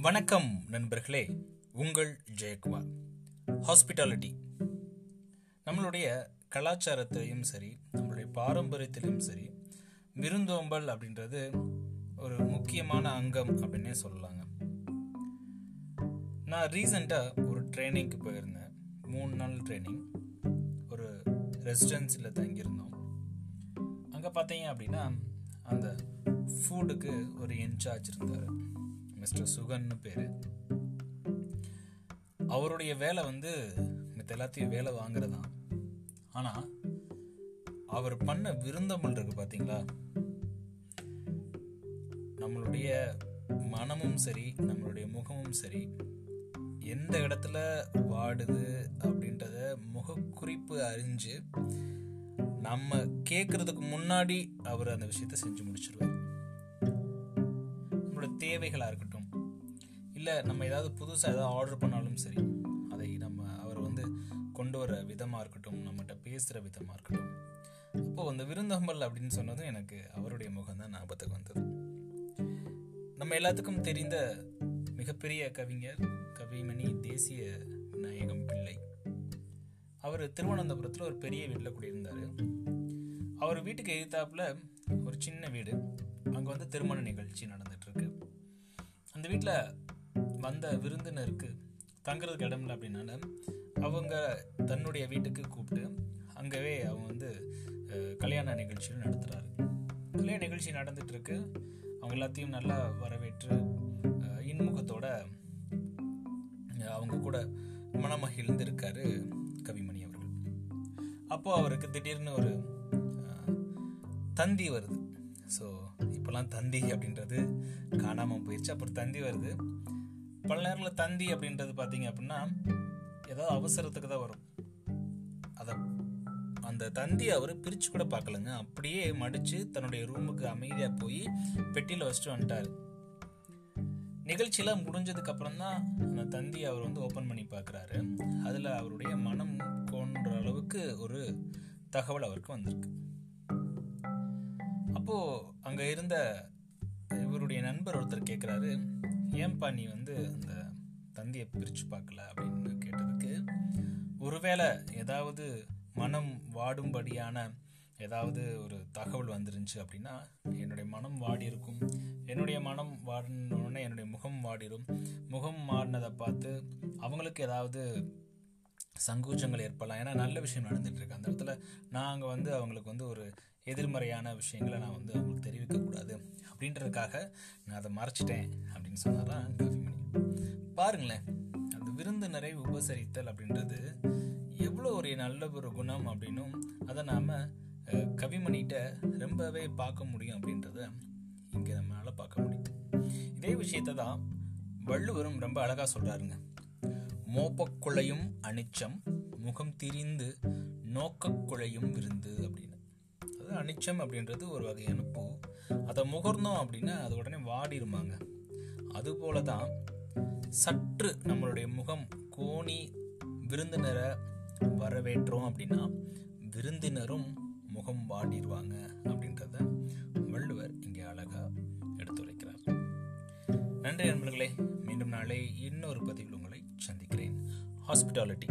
வணக்கம் நண்பர்களே உங்கள் ஜெயக்குமார். ஹாஸ்பிட்டாலிட்டி நம்மளுடைய கலாச்சாரத்திலையும் சரி நம்மளுடைய பாரம்பரியத்திலையும் சரி விருந்தோம்பல் அப்படின்றது ஒரு முக்கியமான அங்கம் அப்படின்னே சொல்லலாங்க. நான் ரீசண்டாக ஒரு ட்ரைனிங்க்கு போயிருந்தேன். மூணு நாள் ட்ரைனிங் ஒரு ரெசிடென்சியில் தங்கியிருந்தோம். அங்கே பார்த்தீங்க அப்படின்னா அந்த ஃபுட்டுக்கு ஒரு இன்சார்ஜ் இருந்தார் மிஸ்டர் சுகன்னு பேர். அவருடைய வேலை வந்து மித்த எல்லாத்தையும் வேலை வாங்குறது தான் ஆனால் அவர் பண்ண விருந்தமல் இருக்கு பார்த்தீங்களா நம்மளுடைய மனமும் சரி நம்மளுடைய முகமும் சரி எந்த இடத்துல வாடுது அப்படின்றத முகக்குறிப்பு அறிஞ்சு நம்ம கேட்கறதுக்கு முன்னாடி அவர் அந்த விஷயத்த செஞ்சு முடிச்சிருவார். நம்மளோட தேவைகளாக இருக்கட்டும். இல்லை நம்ம ஏதாவது புதுசாக ஏதாவது ஆர்டர் பண்ணாலும் சரி அதை நம்ம அவர் வந்து கொண்டு வர விதமாக இருக்கட்டும் நம்மகிட்ட பேசுகிற விதமாக இருக்கட்டும். அப்போது அந்த விருந்தம்பல் அப்படின்னு சொன்னதும் எனக்கு அவருடைய முகம் தான் ஞாபகத்துக்கு வந்தது. நம்ம எல்லாத்துக்கும் தெரிந்த மிகப்பெரிய கவிஞர் கவிமணி தேசிய விநாயகம் பிள்ளை. அவர் திருவனந்தபுரத்தில் ஒரு பெரிய வீட்டில் குடியிருந்தார். அவர் வீட்டுக்கு எதிர்த்தாப்புல ஒரு சின்ன வீடு. அங்கே வந்து திருமண நிகழ்ச்சி நடந்துட்டுருக்கு அந்த வீட்டில் வந்த விருந்தினருக்கு தங்குறதுக்கு இடம் இல்லை அப்படின்னால அவங்க தன்னுடைய வீட்டுக்கு கூப்பிட்டு அங்கவே அவங்க வந்து கல்யாண நிகழ்ச்சியும் நடத்துகிறாரு கல்யாண நிகழ்ச்சி நடந்துட்டு இருக்கு அவங்க எல்லாத்தையும் நல்லா வரவேற்று இன்முகத்தோட அவங்க கூட மனமகிழ்ந்து இருக்காரு கவிமணி அவர்கள். அப்போ அவருக்கு திடீர்னு ஒரு தந்தி வருது. ஸோ இப்போல்லாம் தந்தி அப்படின்றது காணாமல் போயிடுச்சு அப்புறம் தந்தி வருது. பல நேரங்களில் தந்தி அப்படின்றது பார்த்தீங்க அப்படின்னா ஏதாவது அவசரத்துக்கு தான் வரும். அதை அந்த தந்தி அவர் பிரித்து கூட பார்க்கலங்க. அப்படியே மடித்து தன்னுடைய ரூமுக்கு அமைதியாக போய் பெட்டியில் வச்சுட்டு வந்துட்டார். நிகழ்ச்சியெல்லாம் முடிஞ்சதுக்கு அப்புறம் தான் அந்த தந்தி அவர் வந்து ஓப்பன் பண்ணி பார்க்குறாரு. அதில் அவருடைய மனம் கோன்ற அளவுக்கு ஒரு தகவல் அவருக்கு வந்திருக்கு. அப்போது அங்கே இருந்த இவருடைய நண்பர் ஒருத்தர் கேட்குறாரு ஏன்பா நீ வந்து அந்த தந்தியை பிரித்து பார்க்கல அப்படின்னு கேட்டதுக்கு ஒருவேளை ஏதாவது மனம் வாடும்படியான ஏதாவது ஒரு தகவல் வந்துருந்துச்சு அப்படின்னா என்னுடைய மனம் வாடி இருக்கும் என்னுடைய மனம் வாடினோடனே என்னுடைய முகம் வாடிடும் முகம் மாறினதை பார்த்து அவங்களுக்கு ஏதாவது சங்கூச்சங்கள் ஏற்படலாம். ஏன்னா நல்ல விஷயம் நடந்துட்டு இருக்கு. அந்த இடத்துல நான் அங்கே வந்து அவங்களுக்கு வந்து ஒரு எதிர்மறையான விஷயங்களை நான் வந்து அவங்களுக்கு தெரிவிக்கக்கூடாது. அப்படின்றதுக்காக நான் அதை மறைச்சிட்டேன் அப்படின்னு சொன்னாராம் கவிமணி பாருங்களேன் அந்த விருந்தினரை உபசரித்தல் அப்படின்றது எவ்வளோ ஒரு நல்ல ஒரு குணம் அப்படின்னும் அதை நாம் கவிமணிகிட்ட ரொம்பவே பார்க்க முடியும் அப்படின்றத இங்கே நம்மளால் பார்க்க முடியும் இதே விஷயத்தை தான் வள்ளுவரும் ரொம்ப அழகாக சொல்கிறாருங்க மோப்பக்குழையும் அனிச்சம் முகம் திரிந்து நோக்கக்குழையும் விருந்து அப்படின்னு. அனிச்சம் அப்படின்றது ஒரு வகையான பூ. அதை முகர்ந்தோம் அப்படின்னா அது உடனே வாடிருமாங்க. அதுபோல தான் சற்று நம்மளுடைய முகம் கோணி விருந்தினரை வரவேற்றோம் அப்படின்னா விருந்தினரும் முகம் வாடிடுவாங்க அப்படின்றத வள்ளுவர் இங்கே அழகாக எடுத்துரைக்கிறார். நன்றி நண்பர்களே மீண்டும் நாளை இன்னொரு பதிவில் உங்களை சந்திக்கிறேன். ஹாஸ்பிட்டாலிட்டி